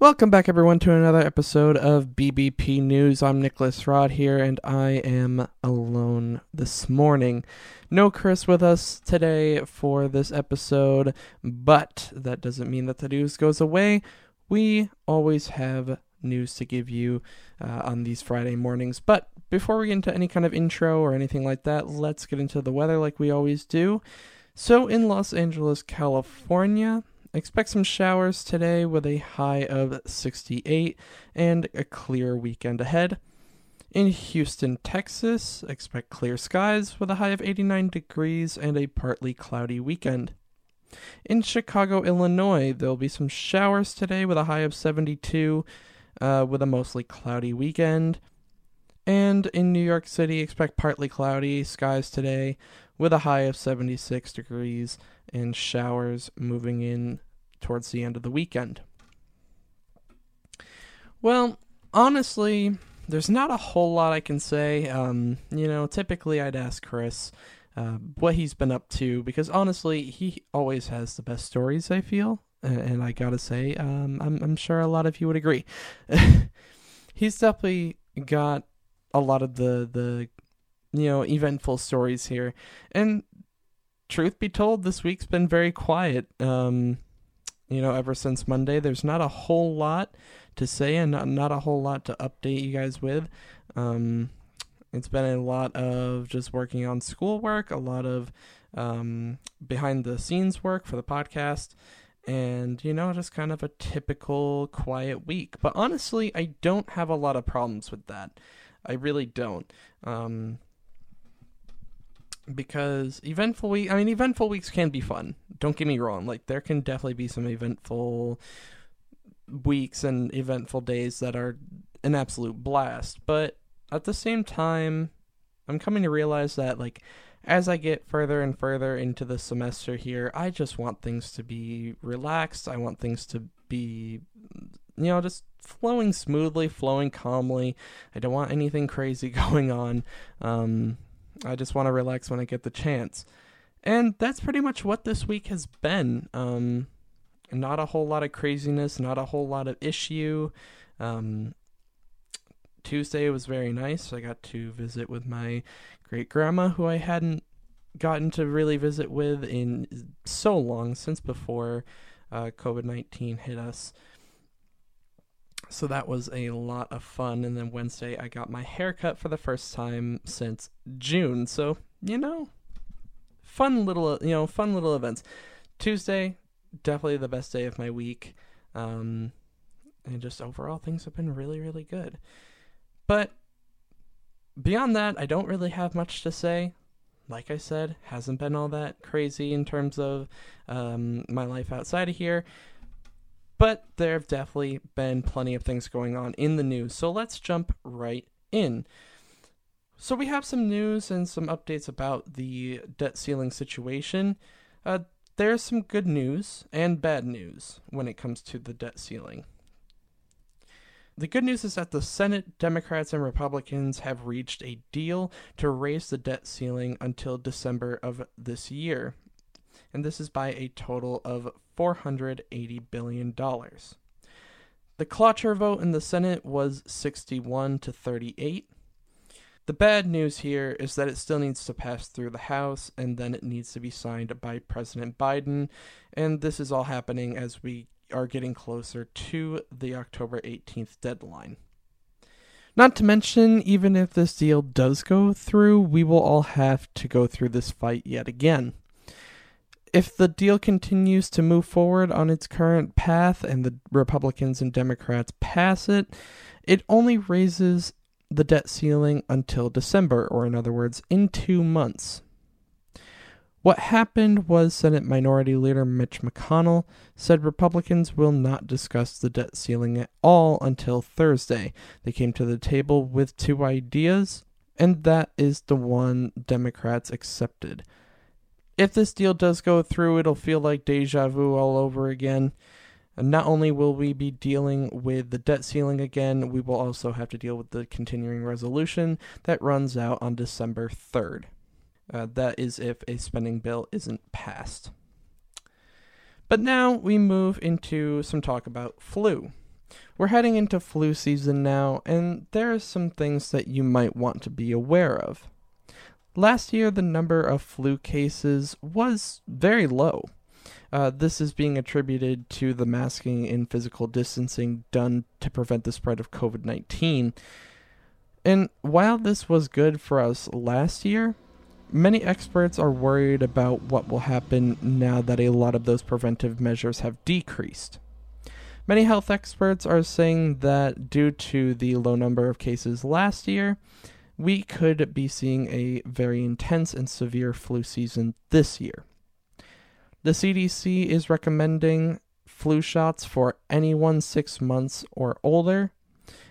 Welcome back, everyone, to another episode of BBP News. I'm Nicholas Rod here, and I am alone this morning. No Chris with us today for this episode, but that doesn't mean that the news goes away. We always have news to give you uh, on these Friday mornings. But before we get into any kind of intro or anything like that, let's get into the weather like we always do. So, in Los Angeles, California, Expect some showers today with a high of 68 and a clear weekend ahead. In Houston, Texas, expect clear skies with a high of 89 degrees and a partly cloudy weekend. In Chicago, Illinois, there'll be some showers today with a high of 72 uh, with a mostly cloudy weekend. And in New York City, expect partly cloudy skies today with a high of 76 degrees and showers moving in towards the end of the weekend. Well, honestly, there's not a whole lot I can say. Um, you know, typically I'd ask Chris uh, what he's been up to because honestly, he always has the best stories. I feel, and I gotta say, um, I'm I'm sure a lot of you would agree. he's definitely got a lot of the the you know eventful stories here, and truth be told, this week's been very quiet. Um, you know, ever since Monday, there's not a whole lot to say and not, not a whole lot to update you guys with. Um, it's been a lot of just working on schoolwork, a lot of um, behind the scenes work for the podcast, and you know, just kind of a typical quiet week. But honestly, I don't have a lot of problems with that. I really don't. Um, because eventful week I mean eventful weeks can be fun. Don't get me wrong. Like there can definitely be some eventful weeks and eventful days that are an absolute blast, but at the same time I'm coming to realize that like as I get further and further into the semester here, I just want things to be relaxed. I want things to be you know just flowing smoothly, flowing calmly. I don't want anything crazy going on. Um I just want to relax when I get the chance. And that's pretty much what this week has been. Um, not a whole lot of craziness, not a whole lot of issue. Um, Tuesday was very nice. I got to visit with my great grandma, who I hadn't gotten to really visit with in so long since before uh, COVID 19 hit us. So that was a lot of fun. And then Wednesday, I got my haircut for the first time since June. So, you know, fun little, you know, fun little events. Tuesday, definitely the best day of my week. Um, and just overall, things have been really, really good. But beyond that, I don't really have much to say. Like I said, hasn't been all that crazy in terms of um, my life outside of here. But there have definitely been plenty of things going on in the news. So let's jump right in. So we have some news and some updates about the debt ceiling situation. Uh, there's some good news and bad news when it comes to the debt ceiling. The good news is that the Senate Democrats and Republicans have reached a deal to raise the debt ceiling until December of this year. And this is by a total of $480 billion. The cloture vote in the Senate was 61 to 38. The bad news here is that it still needs to pass through the House and then it needs to be signed by President Biden. And this is all happening as we are getting closer to the October 18th deadline. Not to mention, even if this deal does go through, we will all have to go through this fight yet again if the deal continues to move forward on its current path and the Republicans and Democrats pass it, it only raises the debt ceiling until December, or in other words, in two months. What happened was Senate Minority Leader Mitch McConnell said Republicans will not discuss the debt ceiling at all until Thursday. They came to the table with two ideas, and that is the one Democrats accepted if this deal does go through, it'll feel like deja vu all over again. And not only will we be dealing with the debt ceiling again, we will also have to deal with the continuing resolution that runs out on December 3rd. Uh, that is if a spending bill isn't passed. But now we move into some talk about flu. We're heading into flu season now, and there are some things that you might want to be aware of. Last year, the number of flu cases was very low. Uh, this is being attributed to the masking and physical distancing done to prevent the spread of COVID 19. And while this was good for us last year, many experts are worried about what will happen now that a lot of those preventive measures have decreased. Many health experts are saying that due to the low number of cases last year, we could be seeing a very intense and severe flu season this year. The CDC is recommending flu shots for anyone six months or older,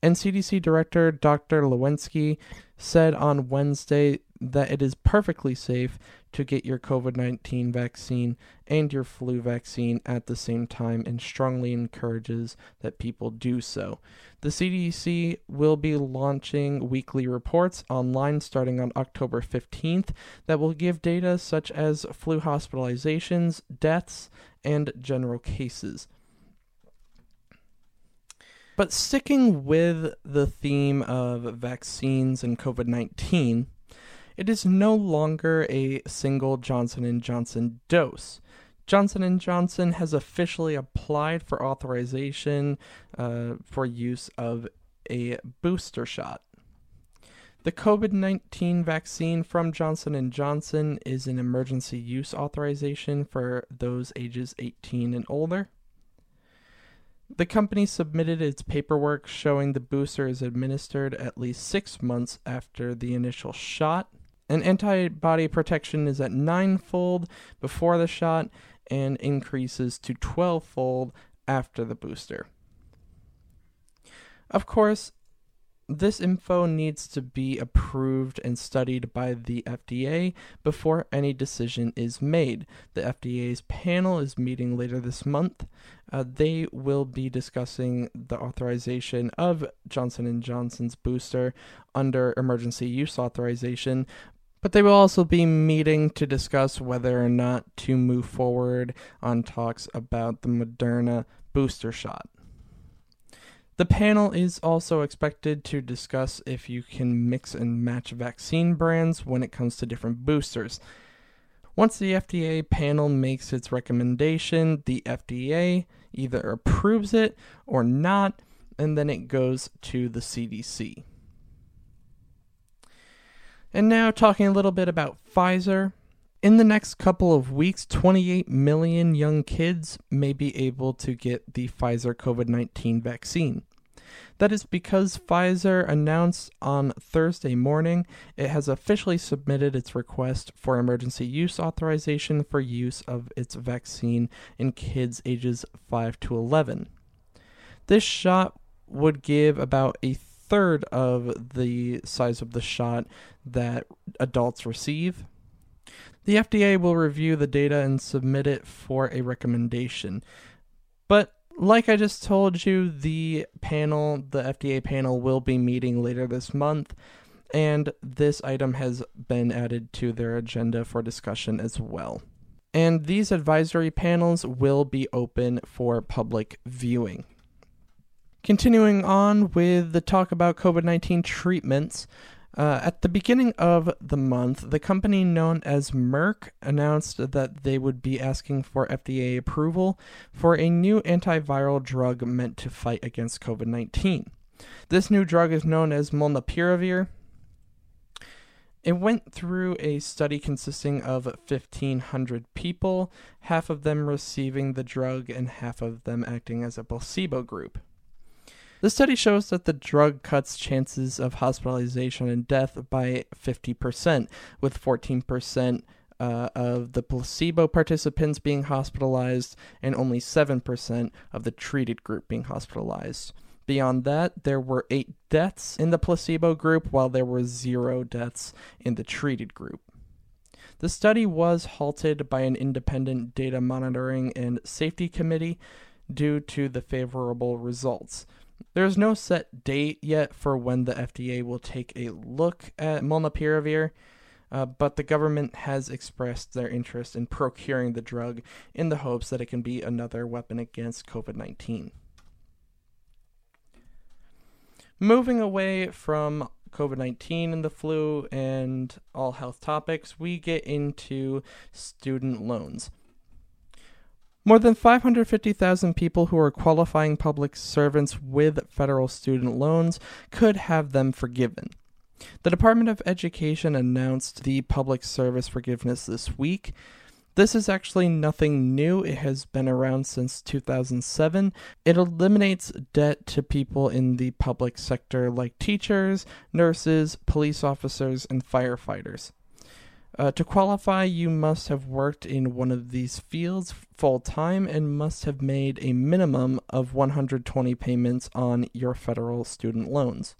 and CDC Director Dr. Walensky said on Wednesday that it is perfectly safe to get your COVID 19 vaccine and your flu vaccine at the same time and strongly encourages that people do so. The CDC will be launching weekly reports online starting on October 15th that will give data such as flu hospitalizations, deaths, and general cases. But sticking with the theme of vaccines and COVID 19, it is no longer a single Johnson & Johnson dose. Johnson & Johnson has officially applied for authorization uh, for use of a booster shot. The COVID-19 vaccine from Johnson & Johnson is an emergency use authorization for those ages 18 and older. The company submitted its paperwork showing the booster is administered at least 6 months after the initial shot. An antibody protection is at ninefold before the shot and increases to 12 fold after the booster. Of course, this info needs to be approved and studied by the FDA before any decision is made. The FDA's panel is meeting later this month. Uh, they will be discussing the authorization of Johnson & Johnson's booster under emergency use authorization, but they will also be meeting to discuss whether or not to move forward on talks about the Moderna booster shot. The panel is also expected to discuss if you can mix and match vaccine brands when it comes to different boosters. Once the FDA panel makes its recommendation, the FDA either approves it or not, and then it goes to the CDC. And now, talking a little bit about Pfizer. In the next couple of weeks, 28 million young kids may be able to get the Pfizer COVID 19 vaccine. That is because Pfizer announced on Thursday morning it has officially submitted its request for emergency use authorization for use of its vaccine in kids ages 5 to 11. This shot would give about a third of the size of the shot that adults receive. The FDA will review the data and submit it for a recommendation. Like I just told you, the panel, the FDA panel, will be meeting later this month, and this item has been added to their agenda for discussion as well. And these advisory panels will be open for public viewing. Continuing on with the talk about COVID 19 treatments, uh, at the beginning of the month, the company known as Merck announced that they would be asking for FDA approval for a new antiviral drug meant to fight against COVID 19. This new drug is known as Molnupiravir. It went through a study consisting of 1,500 people, half of them receiving the drug and half of them acting as a placebo group. The study shows that the drug cuts chances of hospitalization and death by 50%, with 14% uh, of the placebo participants being hospitalized and only 7% of the treated group being hospitalized. Beyond that, there were eight deaths in the placebo group, while there were zero deaths in the treated group. The study was halted by an independent data monitoring and safety committee due to the favorable results. There's no set date yet for when the FDA will take a look at molnupiravir, uh, but the government has expressed their interest in procuring the drug in the hopes that it can be another weapon against COVID 19. Moving away from COVID 19 and the flu and all health topics, we get into student loans. More than 550,000 people who are qualifying public servants with federal student loans could have them forgiven. The Department of Education announced the public service forgiveness this week. This is actually nothing new. It has been around since 2007. It eliminates debt to people in the public sector like teachers, nurses, police officers, and firefighters. Uh, to qualify, you must have worked in one of these fields full time and must have made a minimum of 120 payments on your federal student loans.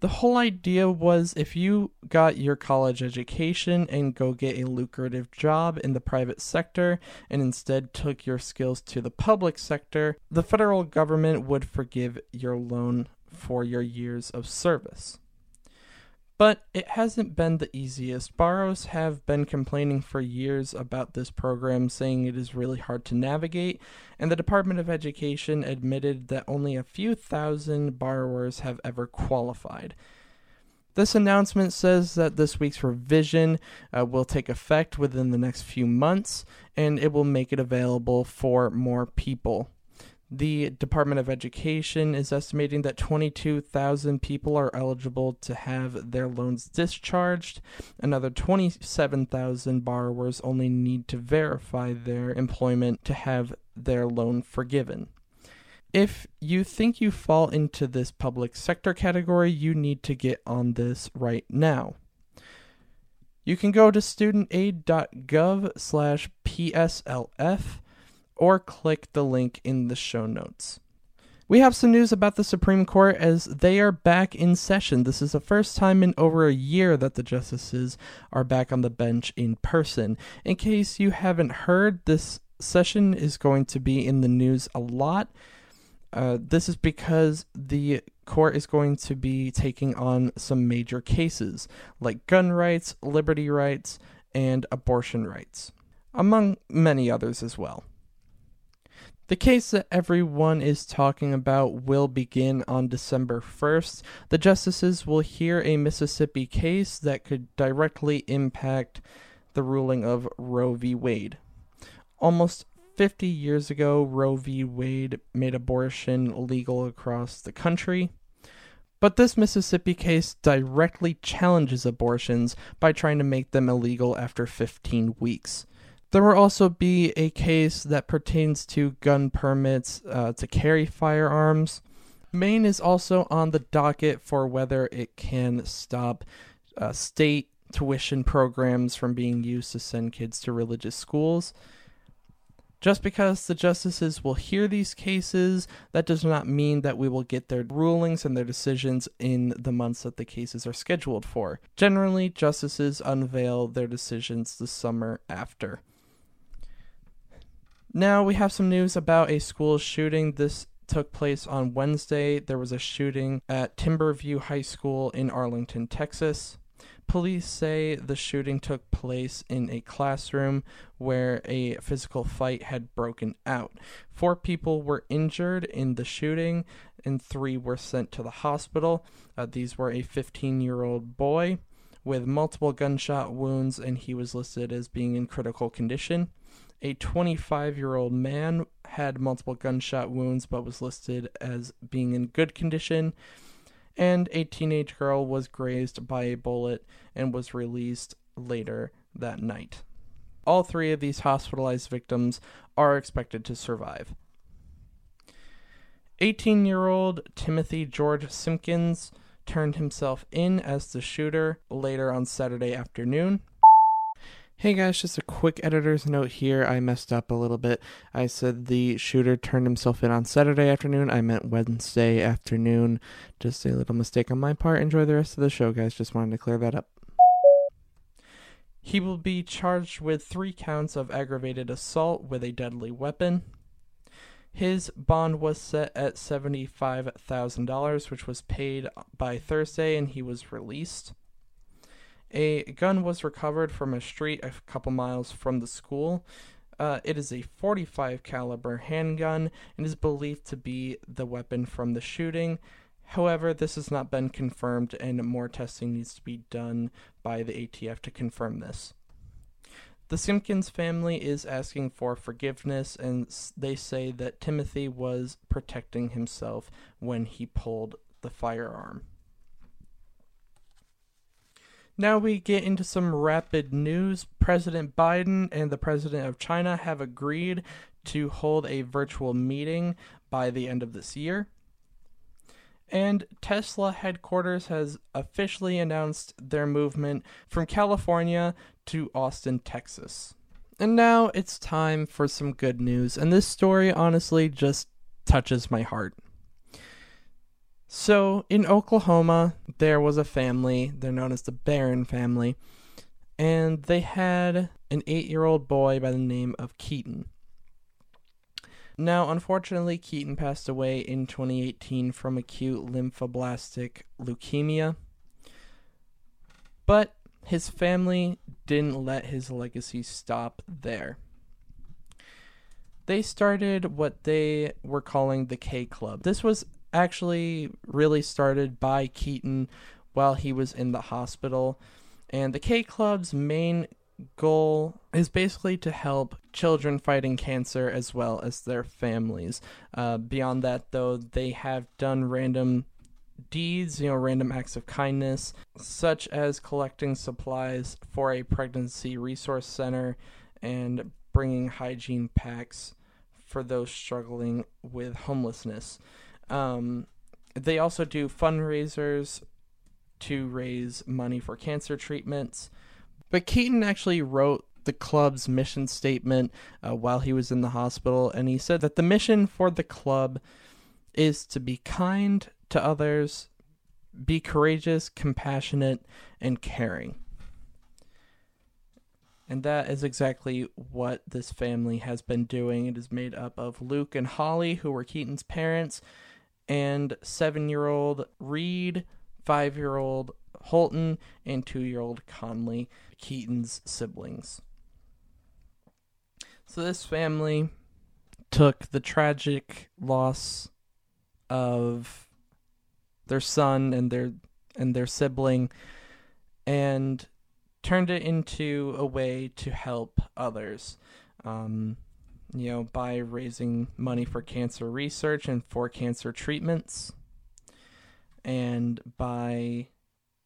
The whole idea was if you got your college education and go get a lucrative job in the private sector and instead took your skills to the public sector, the federal government would forgive your loan for your years of service. But it hasn't been the easiest. Borrowers have been complaining for years about this program, saying it is really hard to navigate, and the Department of Education admitted that only a few thousand borrowers have ever qualified. This announcement says that this week's revision uh, will take effect within the next few months and it will make it available for more people. The Department of Education is estimating that 22,000 people are eligible to have their loans discharged. Another 27,000 borrowers only need to verify their employment to have their loan forgiven. If you think you fall into this public sector category, you need to get on this right now. You can go to studentaid.gov/pslf or click the link in the show notes. We have some news about the Supreme Court as they are back in session. This is the first time in over a year that the justices are back on the bench in person. In case you haven't heard, this session is going to be in the news a lot. Uh, this is because the court is going to be taking on some major cases like gun rights, liberty rights, and abortion rights, among many others as well. The case that everyone is talking about will begin on December 1st. The justices will hear a Mississippi case that could directly impact the ruling of Roe v. Wade. Almost 50 years ago, Roe v. Wade made abortion legal across the country. But this Mississippi case directly challenges abortions by trying to make them illegal after 15 weeks. There will also be a case that pertains to gun permits uh, to carry firearms. Maine is also on the docket for whether it can stop uh, state tuition programs from being used to send kids to religious schools. Just because the justices will hear these cases, that does not mean that we will get their rulings and their decisions in the months that the cases are scheduled for. Generally, justices unveil their decisions the summer after. Now we have some news about a school shooting. This took place on Wednesday. There was a shooting at Timberview High School in Arlington, Texas. Police say the shooting took place in a classroom where a physical fight had broken out. Four people were injured in the shooting, and three were sent to the hospital. Uh, these were a 15 year old boy with multiple gunshot wounds, and he was listed as being in critical condition. A 25 year old man had multiple gunshot wounds but was listed as being in good condition. And a teenage girl was grazed by a bullet and was released later that night. All three of these hospitalized victims are expected to survive. 18 year old Timothy George Simpkins turned himself in as the shooter later on Saturday afternoon. Hey guys, just a quick editor's note here. I messed up a little bit. I said the shooter turned himself in on Saturday afternoon. I meant Wednesday afternoon. Just a little mistake on my part. Enjoy the rest of the show, guys. Just wanted to clear that up. He will be charged with three counts of aggravated assault with a deadly weapon. His bond was set at $75,000, which was paid by Thursday, and he was released. A gun was recovered from a street a couple miles from the school. Uh, it is a 45 caliber handgun and is believed to be the weapon from the shooting. However, this has not been confirmed, and more testing needs to be done by the ATF to confirm this. The Simpkins family is asking for forgiveness, and they say that Timothy was protecting himself when he pulled the firearm. Now we get into some rapid news. President Biden and the President of China have agreed to hold a virtual meeting by the end of this year. And Tesla headquarters has officially announced their movement from California to Austin, Texas. And now it's time for some good news. And this story honestly just touches my heart. So, in Oklahoma, there was a family, they're known as the Barron family, and they had an eight year old boy by the name of Keaton. Now, unfortunately, Keaton passed away in 2018 from acute lymphoblastic leukemia. But his family didn't let his legacy stop there. They started what they were calling the K Club. This was actually really started by Keaton while he was in the hospital. And the K Club's main goal is basically to help children fighting cancer as well as their families. Uh, beyond that, though, they have done random deeds, you know, random acts of kindness, such as collecting supplies for a pregnancy resource center and bringing hygiene packs for those struggling with homelessness. Um, they also do fundraisers to raise money for cancer treatments. But Keaton actually wrote the club's mission statement uh, while he was in the hospital, and he said that the mission for the club is to be kind to others, be courageous, compassionate, and caring. And that is exactly what this family has been doing. It is made up of Luke and Holly, who were Keaton's parents, and seven year old Reed, five year old Holton, and two year old Conley, Keaton's siblings. So this family took the tragic loss of their son and their and their sibling and turned it into a way to help others. Um, you know, by raising money for cancer research and for cancer treatments, and by,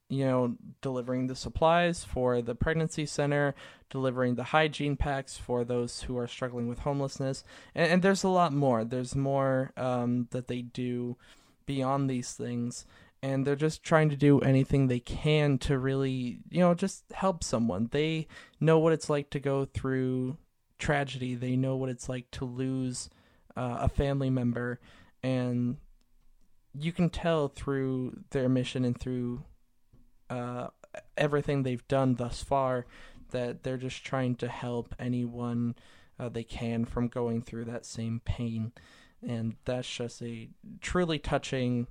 you know, delivering the supplies for the pregnancy center, delivering the hygiene packs for those who are struggling with homelessness, and, and there's a lot more. There's more um, that they do beyond these things and they're just trying to do anything they can to really, you know, just help someone. They know what it's like to go through tragedy. They know what it's like to lose uh, a family member, and you can tell through their mission and through uh, everything they've done thus far that they're just trying to help anyone uh, they can from going through that same pain. And that's just a truly touching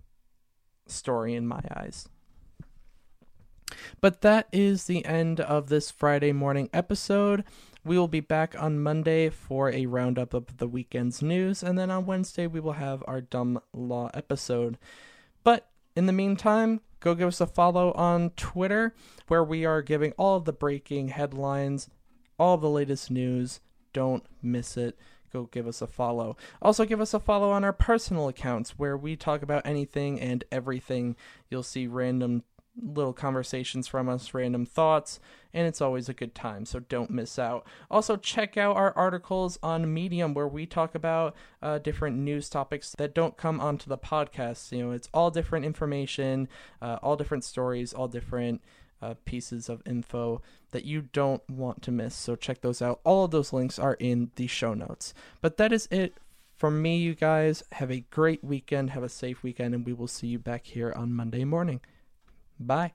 story in my eyes. But that is the end of this Friday morning episode. We will be back on Monday for a roundup of the weekend's news, and then on Wednesday we will have our Dumb Law episode. But in the meantime, go give us a follow on Twitter, where we are giving all the breaking headlines, all the latest news. Don't miss it. Go give us a follow. Also, give us a follow on our personal accounts, where we talk about anything and everything. You'll see random little conversations from us, random thoughts, and it's always a good time, so don't miss out. Also, check out our articles on Medium where we talk about uh, different news topics that don't come onto the podcast. You know, it's all different information, uh, all different stories, all different. Uh, pieces of info that you don't want to miss. So check those out. All of those links are in the show notes. But that is it from me, you guys. Have a great weekend. Have a safe weekend, and we will see you back here on Monday morning. Bye.